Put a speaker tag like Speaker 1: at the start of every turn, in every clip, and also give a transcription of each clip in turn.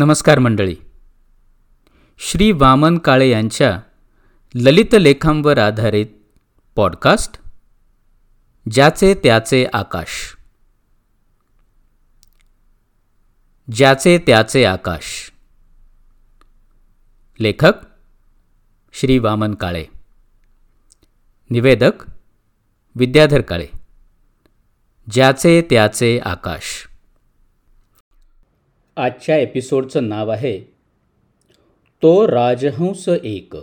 Speaker 1: नमस्कार मंडळी. श्री वामन काळे यांच्या ललित लेखांवर आधारित पॉडकास्ट ज्याचे त्याचे आकाश. ज्याचे त्याचे आकाश. लेखक श्री वामन काळे. निवेदक विद्याधर काळे. ज्याचे त्याचे आकाश. आजच्या एपिसोडचं नाव आहे तो राजहंस एक.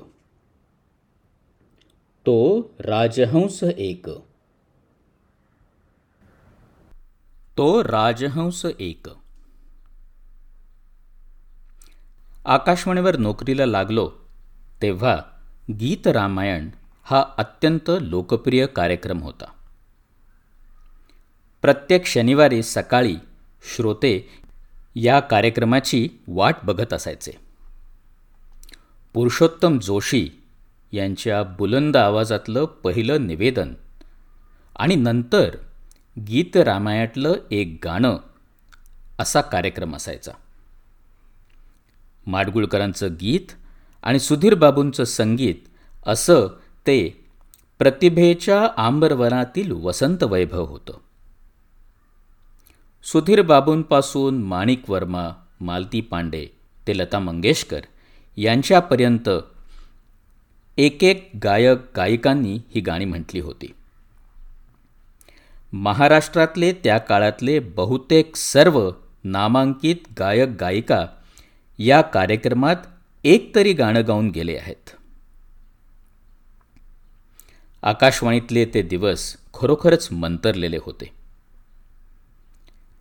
Speaker 1: तो राजहंस एक. तो राजहंस एक. आकाशवाणीवर नोकरीला लागलो तेव्हा गीत रामायण हा अत्यंत लोकप्रिय कार्यक्रम होता. प्रत्येक शनिवारी सकाळी श्रोते या कार्यक्रमाची वाट बघत असायचे. पुरुषोत्तम जोशी यांच्या बुलंद आवाजातलं पहिलं निवेदन आणि नंतर गीत रामायणातलं एक गाणं असा कार्यक्रम असायचा. माडगुळकरांचं गीत आणि सुधीर बाबूंचं संगीत असं ते प्रतिभेच्या आंबरवनातील वसंत वैभव होतं. सुधीर बाबूंपासून माणिक वर्मा मालती पांडे ते लता मंगेशकर यांच्यापर्यंत एक एक गायक गायिकांनी ही गाणी म्हटली होती. महाराष्ट्रातले त्या काळातले बहुतेक सर्व नामांकित गायक गायिका या कार्यक्रमात एक तरी गाणं गाऊन गेले आहेत. आकाशवाणीतले ते दिवस खरोखरच मंतरलेले होते.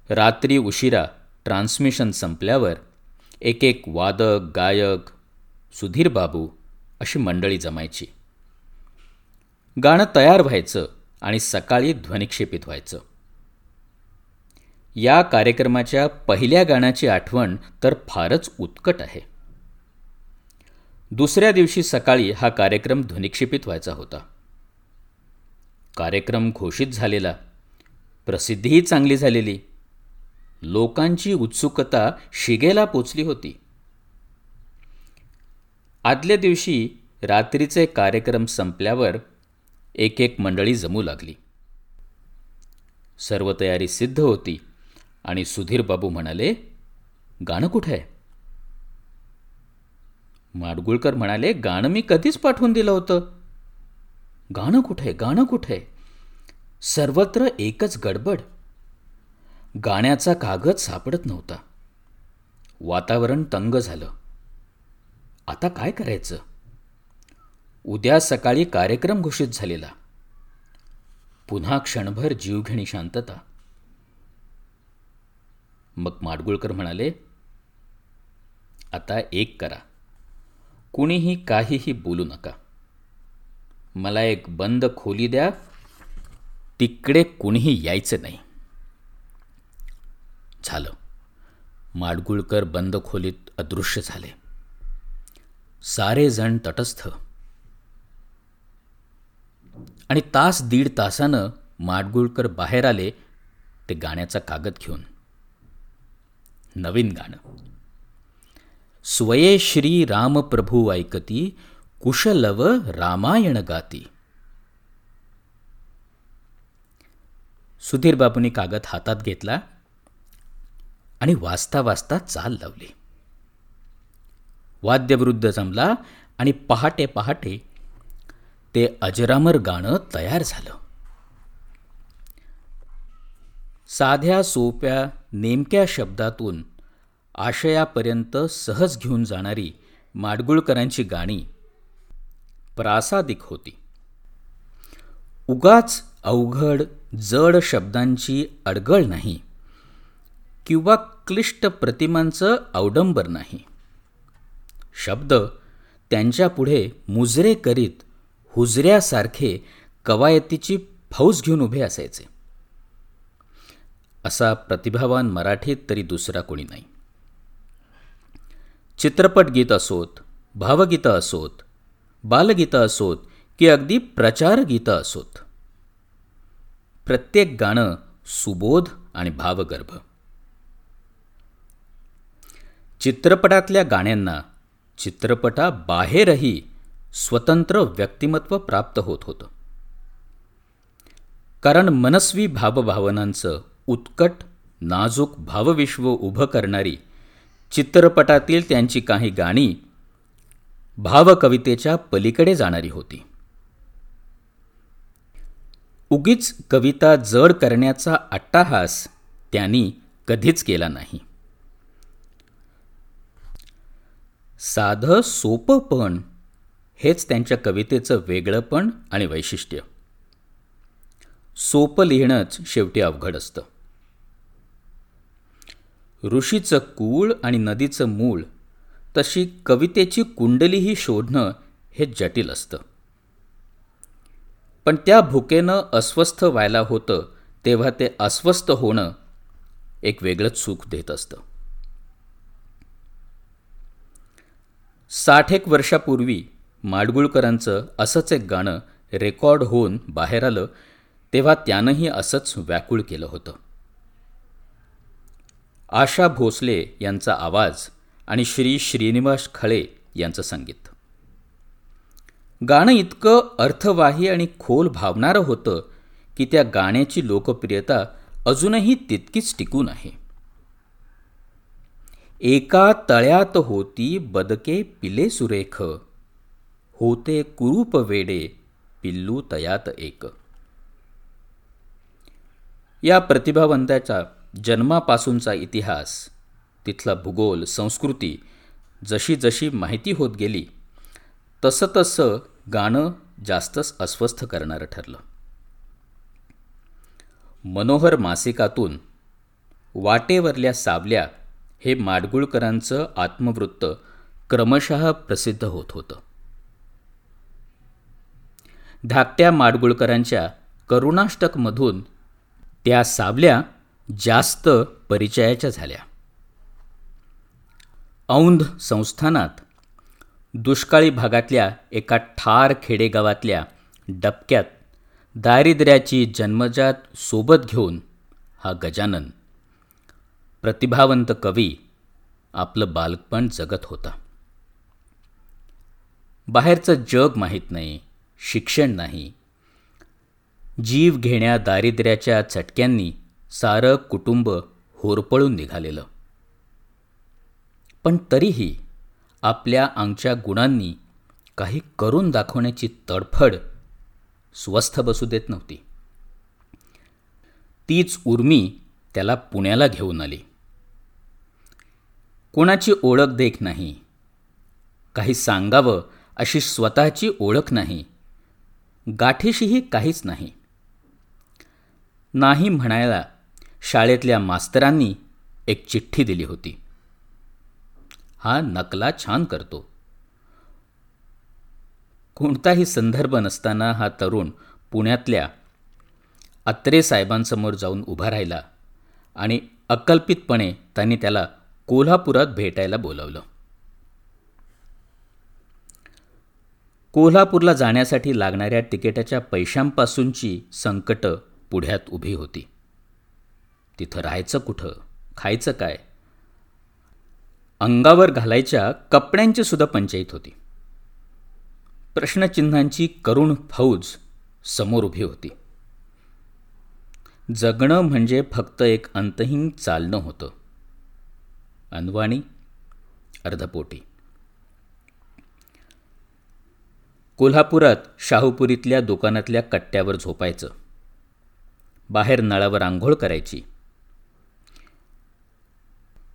Speaker 1: रात्री उशिरा ट्रान्समिशन संपल्यावर एक एक वादक गायक सुधीर बाबू अशी मंडळी जमायची. गाणं तयार व्हायचं आणि सकाळी ध्वनिक्षेपित व्हायचं. या कार्यक्रमाच्या पहिल्या गाण्याची आठवण तर फारच उत्कट आहे. दुसऱ्या दिवशी सकाळी हा कार्यक्रम ध्वनिक्षेपित व्हायचा होता. कार्यक्रम घोषित झालेला. प्रसिद्धीही चांगली झालेली. लोकांची उत्सुकता शिगेला पोचली होती. आदल्या दिवशी रात्रीचे कार्यक्रम संपल्यावर एक एक मंडळी जमू लागली. सर्व तयारी सिद्ध होती आणि सुधीर बाबू म्हणाले गाणं कुठे आहे? माडगुळकर म्हणाले गाणं मी कधीच पाठवून दिलं होतं. गाणं कुठे गाणं कुठे सर्वत्र एकच गडबड. गाण्याचा कागद सापडत नव्हता. वातावरण तंग झालं. आता काय करायचं? उद्या सकाळी कार्यक्रम घोषित झालेला. पुन्हा क्षणभर जीवघेणी शांतता. मग माडगुळकर म्हणाले आता एक करा. कुणीही काहीही बोलू नका. मला एक बंद खोली द्या. तिकडे कुणीही यायचं नाही. झालं. माडगुळकर बंद खोलीत अदृश्य झाले. सारे जण तटस्थ. आणि तास दीड तासानं माडगुळकर बाहेर आले ते गाण्याचा कागद घेऊन. नवीन गाणं. स्वये श्री रामप्रभू ऐकती कुशलव रामायण गाती. सुधीर बाबूंनी कागद हातात घेतला. आणि वाचता वाचता चाल लावली. वाद्यवृद्ध जमला आणि पहाटे पहाटे ते अजरामर गाणं तयार झालं. साध्या सोप्या नेमक्या शब्दातून आशयापर्यंत सहज घेऊन जाणारी माडगुळकरांची गाणी प्रासादिक होती. उगाच अवघड जड शब्दांची अडगळ नाही. किंवा क्लिष्ट प्रतिमांचं अवडंबर नाही. शब्द त्यांच्यापुढे मुजरे करीत हुजऱ्यासारखे कवायतीची फौज घेऊन उभे असायचे. असा प्रतिभावान मराठीत तरी दुसरा कोणी नाही. चित्रपट गीत असोत भावगीतं असोत बालगीतं असोत की अगदी प्रचार गीतं असोत. प्रत्येक गाणं सुबोध आणि भावगर्भ. चित्रपटातल्या गाण्यांना चित्रपटाबाहेरही स्वतंत्र व्यक्तिमत्व प्राप्त होत होतं. कारण मनस्वी भावभावनांचं उत्कट नाजूक भावविश्व उभं करणारी चित्रपटातील त्यांची काही गाणी भावकवितेच्या पलीकडे जाणारी होती. उगीच कविता जड करण्याचा अट्टाहास त्यांनी कधीच केला नाही. साधं सोपं पण हेच त्यांच्या कवितेचं वेगळंपण आणि वैशिष्ट्य. सोपं लिहिणंच शेवटी अवघड असतं. ऋषीचं कूळ आणि नदीचं मूळ तशी कवितेची कुंडलीही शोधणं हे जटिल असतं. पण त्या भुकेनं अस्वस्थ व्हायला होतं तेव्हा ते अस्वस्थ होणं एक वेगळंच सुख देत असतं. साठ एक वर्षापूर्वी माडगुळकरांचं असंच एक गाणं रेकॉर्ड होऊन बाहेर आलं तेव्हा त्यानंही असंच व्याकुळ केलं होतं. आशा भोसले यांचा आवाज आणि श्री श्रीनिवास खळे यांचं संगीत. गाणं इतकं अर्थवाही आणि खोल भावणारं होतं की त्या गाण्याची लोकप्रियता अजूनही तितकीच टिकून आहे. एका तळ्यात होती बदके पिले सुरेख. होते कुरूप वेडे पिल्लू तयात एक. या प्रतिभावंताच्या जन्मापासूनचा इतिहास तिथला भूगोल संस्कृती जशी जशी माहिती होत गेली तसं तसं गाणं जास्तच अस्वस्थ करणारं ठरलं. मनोहर मासिकातून वाटेवरल्या सावल्या हे माडगुळकरांचं आत्मवृत्त क्रमशः प्रसिद्ध होत होतं. धाकट्या माडगुळकरांच्या करुणाष्टकमधून त्या सावल्या जास्त परिचयाच्या झाल्या. औंध संस्थानात दुष्काळी भागातल्या एका ठार खेडेगावातल्या डबक्यात दारिद्र्याची जन्मजात सोबत घेऊन हा गजानन प्रतिभावंत कवी आपलं बालपण जगत होता. बाहेरचं जग माहीत नाही शिक्षण नाही. जीव घेण्या दारिद्र्याच्या चटक्यांनी सारं कुटुंब होरपळून निघालेलं. पण तरीही आपल्या आमच्या गुणांनी काही करून दाखवण्याची तडफड स्वस्थ बसू देत नव्हती. तीच उर्मी त्याला पुण्याला घेऊन आली. कोणाची ओळख देख नाही. काही सांगावं अशी स्वतःची ओळख नाही. गाठीशीही काहीच नाही. नाही म्हणायला शाळेतल्या मास्तरांनी एक चिठ्ठी दिली होती. हा नकला छान करतो. कोणताही संदर्भ नसताना हा तरुण पुण्यातल्या अत्रे साहेबांसमोर जाऊन उभा राहिला आणि अकल्पितपणे त्यांनी त्याला कोल्हापुरात भेटायला बोलावलं. कोल्हापूरला जाण्यासाठी लागणाऱ्या तिकिटाच्या पैशांपासूनची संकट पुढ्यात उभी होती. तिथं राहायचं कुठं खायचं काय? अंगावर घालायच्या कपड्यांची सुद्धा पंचायत होती. प्रश्नचिन्हांची करुण फौज समोर उभी होती. जगणं म्हणजे फक्त एक अंतहीन चालणं होतं. अनवाणी अर्धपोटी कोल्हापुरात शाहूपुरीतल्या दुकानातल्या कट्ट्यावर झोपायचं. बाहेर नळावर आंघोळ करायची.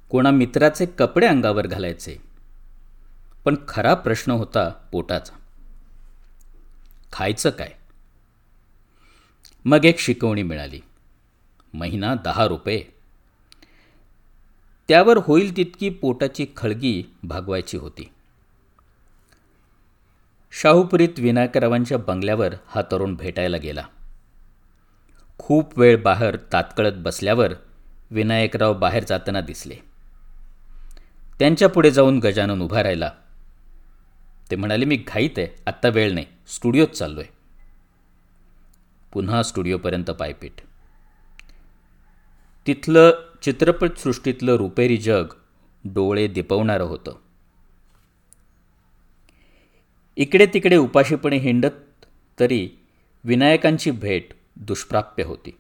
Speaker 1: कोणा मित्राचे कपडे अंगावर घालायचे. पण खरा प्रश्न होता पोटाचा. खायचं काय? मग एक शिकवणी मिळाली. महिना दहा रुपये. त्यावर होईल तितकी पोटाची खळगी भागवायची होती. शाहूपुरीत विनायकरावांच्या बंगल्यावर हा तरुण भेटायला गेला. खूप वेळ बाहेर तात्कळत बसल्यावर विनायकराव बाहेर जाताना दिसले. त्यांच्या पुढे जाऊन गजानन उभा राहिला. ते म्हणाले मी घाईत आहे आत्ता वेळ नाही स्टुडिओत चाललो आहे पुन्हा स्टुडिओपर्यंत पायपीट तिथलं चित्रपटसृष्टीतलं रुपेरी जग डोळे दिपवणारं होतं. इकडे तिकडे उपाशीपणे हिंडत तरी विनायकांची भेट दुष्प्राप्य होती.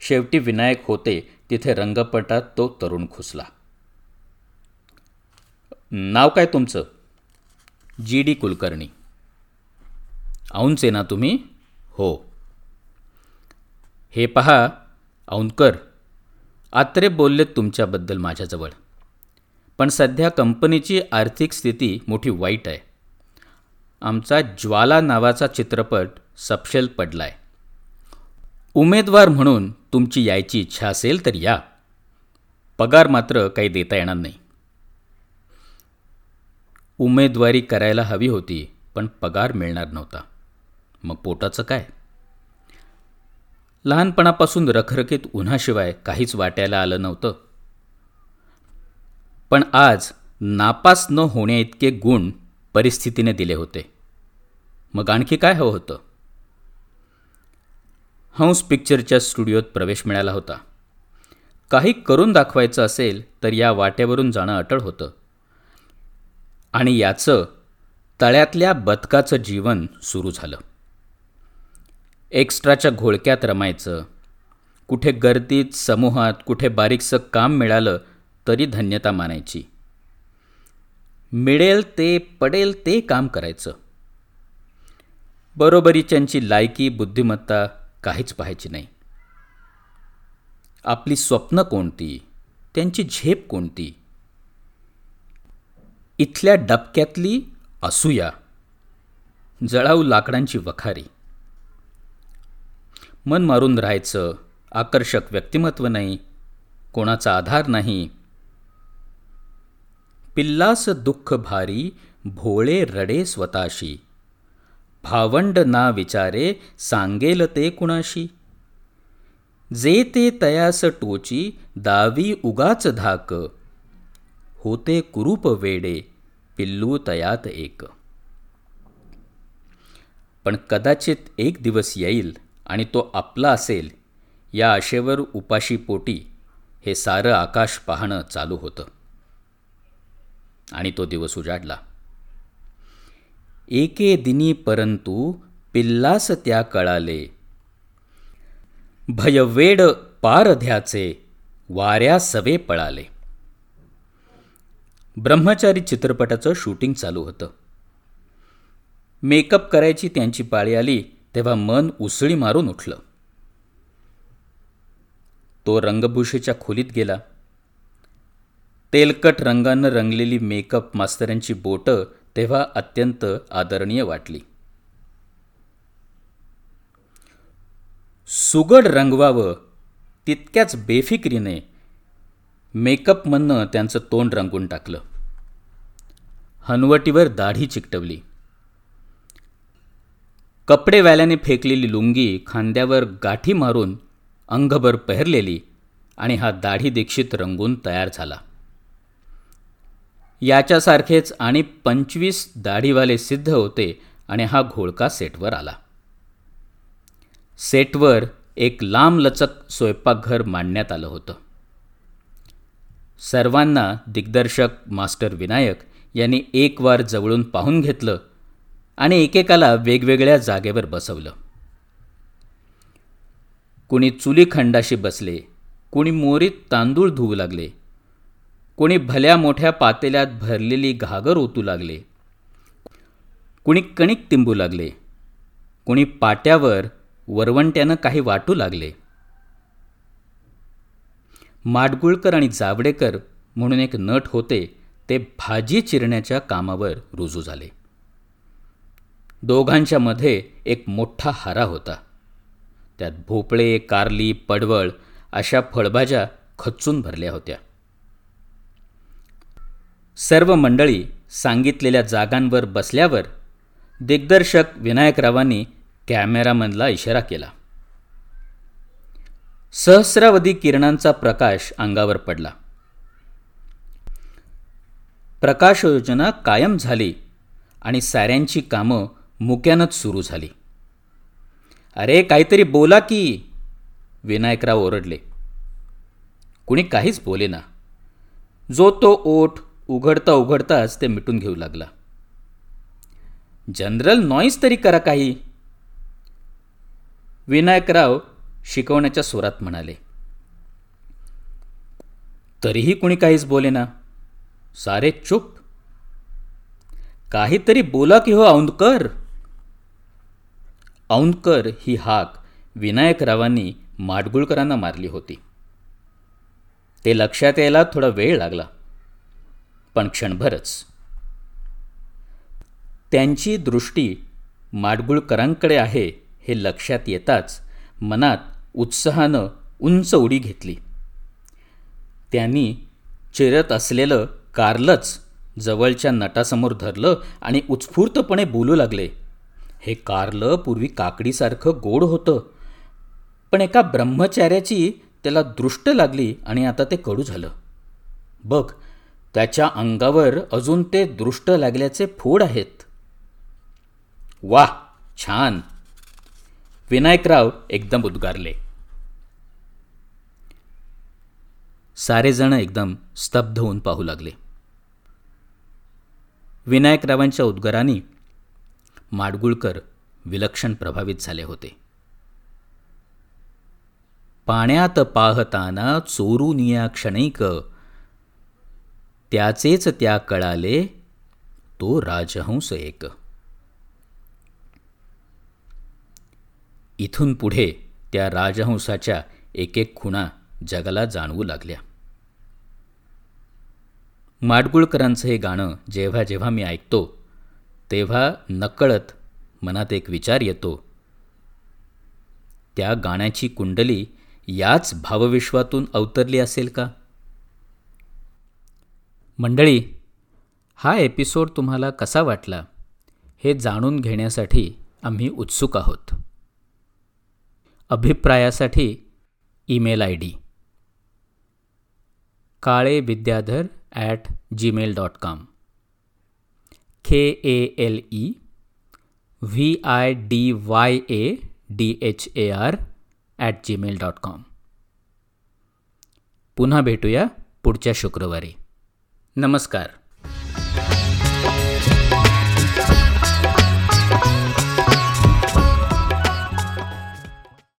Speaker 1: शेवटी विनायक होते तिथे रंगपटात तो तरुण खुसला. नाव काय तुमचं? G D Kulkarni. औंचे ना तुम्ही? हो. हे पहा औंदकर आत्रे बोललेत तुमच्याबद्दल माझ्याजवळ. पण सध्या कंपनीची आर्थिक स्थिती मोठी वाईट आहे. आमचा ज्वाला नावाचा चित्रपट सपशेल पडलाय. उमेदवार म्हणून तुमची यायची इच्छा असेल तर या. पगार मात्र काही देता येणार नाही. उमेदवारी करायला हवी होती पण पगार मिळणार नव्हता. मग पोटाचं काय? लहानपणापासून रखरखीत उन्हाशिवाय काहीच वाटायला आलं नव्हतं. पण आज नापास न होण्याइतके गुण परिस्थितीने दिले होते. मग आणखी काय हवं होतं? हंस पिक्चरच्या स्टुडिओत प्रवेश मिळाला होता. काही करून दाखवायचं असेल तर या वाट्यावरून जाणं अटळ होतं. आणि याचं तळ्यातल्या बदकाचं जीवन सुरू झालं. एक्स्ट्राच्या घोळक्यात रमायचं. कुठे गर्दीत समूहात कुठे बारीकसं काम मिळालं तरी धन्यता मानायची. मिळेल ते पडेल ते काम करायचं. बरोबरीच्यांची लायकी बुद्धिमत्ता काहीच पाहायची नाही. आपली स्वप्न कोणती? त्यांची झेप कोणती? इथल्या डबक्यातली असूया. जळाऊ लाकडांची वखारी. मन मारून राहायचं. आकर्षक व्यक्तिमत्व नाही. कोणाचा आधार नाही. पिल्लास दुःख भारी भोळे रडे स्वताशी. भावंड ना विचारे सांगेल ते कुणाशी. जे ते तयास टोची दावी उगाच धाक. होते कुरूप वेडे पिल्लू तयात एक. पण कदाचित एक दिवस येईल. आणि तो आपला असेल या आशेवर उपाशी पोटी हे सारं आकाश पाहणं चालू होतं. आणि तो दिवस उजाडला. एके दिनी परंतु पिल्लास त्या कळाले. भयवेड पारध्याचे वाऱ्या सवे पळाले. ब्रह्मचारी चित्रपटाचं शूटिंग चालू होतं. मेकअप करायची त्यांची पाळी आली तेव्हा मन उसळी मारून उठलं. तो रंगभूषेच्या खोलीत गेला. तेलकट रंगानं रंगलेली मेकअप मास्तरांची बोटं तेव्हा अत्यंत आदरणीय वाटली. सुगड रंगवावं तितक्याच बेफिक्रीने मेकअपमधनं त्यांचं तोंड रंगून टाकलं. हनवटीवर दाढी चिकटवली. कपडेवाल्याने फेकलेली लुंगी खांद्यावर गाठी मारून अंगभर पेहरलेली आणि हा दाढी दीक्षित रंगून तयार झाला. याच्यासारखेच आणि पंचवीस दाढीवाले सिद्ध होते आणि हा घोळका सेटवर आला. सेटवर एक लांबलचक स्वयंपाकघर मांडण्यात आलं होतं. सर्वांना दिग्दर्शक मास्टर विनायक यांनी एक वार जवळून पाहून घेतलं आणि एकेकाला वेगवेगळ्या जागेवर बसवलं. कुणी चुलीखंडाशी बसले कुणी मोरीत तांदूळ धुवू लागले कुणी भल्या मोठ्या पातेल्यात भरलेली घागर ओतू लागले कुणी कणिक तिंबू लागले कुणी पाट्यावर वरवंट्यानं काही वाटू लागले. माडगुळकर आणि जावडेकर म्हणून एक नट होते ते भाजी चिरण्याच्या कामावर रुजू झाले. दोघांच्या मध्ये एक मोठा हारा होता. त्यात भोपळे कारली पडवळ अशा फळभाज्या खचून भरल्या होत्या. सर्व मंडळी सांगितलेल्या जागांवर बसल्यावर दिग्दर्शक विनायकरावांनी कॅमेरामनला इशारा केला. सहस्रावधी किरणांचा प्रकाश अंगावर पडला. प्रकाशयोजना कायम झाली आणि साऱ्यांची कामं मुक्यानच सुरू झाली. अरे काहीतरी बोला की विनायकराव ओरडले. कुणी काहीच बोलेना जो तो ओठ उघडता उघडताच ते मिटून घेऊ लागला. जनरल नॉईज तरी करा काही. विनायकराव शिकवण्याच्या स्वरात म्हणाले. तरीही कुणी काहीच बोलेना सारे चुप. काहीतरी बोला की हो औंदकर औंदकर ही हाक विनायकरावांनी माडगुळकरांना मारली होती. ते लक्षात यायला थोडा वेळ लागला पण क्षणभरच. त्यांची दृष्टी माडगुळकरांकडे आहे हे लक्षात येताच मनात उत्साहानं उंच उडी घेतली. त्यांनी चिरत असलेलं कारलच जवळच्या नटासमोर धरलं आणि उत्स्फूर्तपणे बोलू लागले. हे कारलं पूर्वी काकडीसारखं गोड होतं. पण एका ब्रह्मचार्याची त्याला दृष्ट लागली आणि आता ते कडू झालं. बघ त्याच्या अंगावर अजून ते दृष्ट लागल्याचे फोड आहेत. वा छान. विनायकराव एकदम उद्गारले. सारेजण एकदम स्तब्ध होऊन पाहू लागले. विनायकरावांच्या उद्गारांनी माडगुळकर विलक्षण प्रभावित झाले होते. पाण्यात पाहताना चोरून क्षणैक त्याचेच त्या कळाले तो राजहंस एक. इथून पुढे त्या राजहंसाच्या एक एक खुणा जगाला जाणवू लागल्या. माडगुळकरांचं हे गाणं जेव्हा जेव्हा मी ऐकतो तेव्हा नकळत मनात एक विचार येतो. त्या गाण्याची कुंडली याच भावविश्वातून अवतरली असेल का? मंडळी हा एपिसोड तुम्हाला कसा वाटला हे जाणून घेण्यासाठी आम्ही उत्सुक आहोत. अभिप्रायासाठी email I D Kale Vidyadhar at Gmail dot com K A L E V I D Y A D H A R at Gmail dot com पुन्हा भेटूया पुढच्या शुक्रवारी. नमस्कार.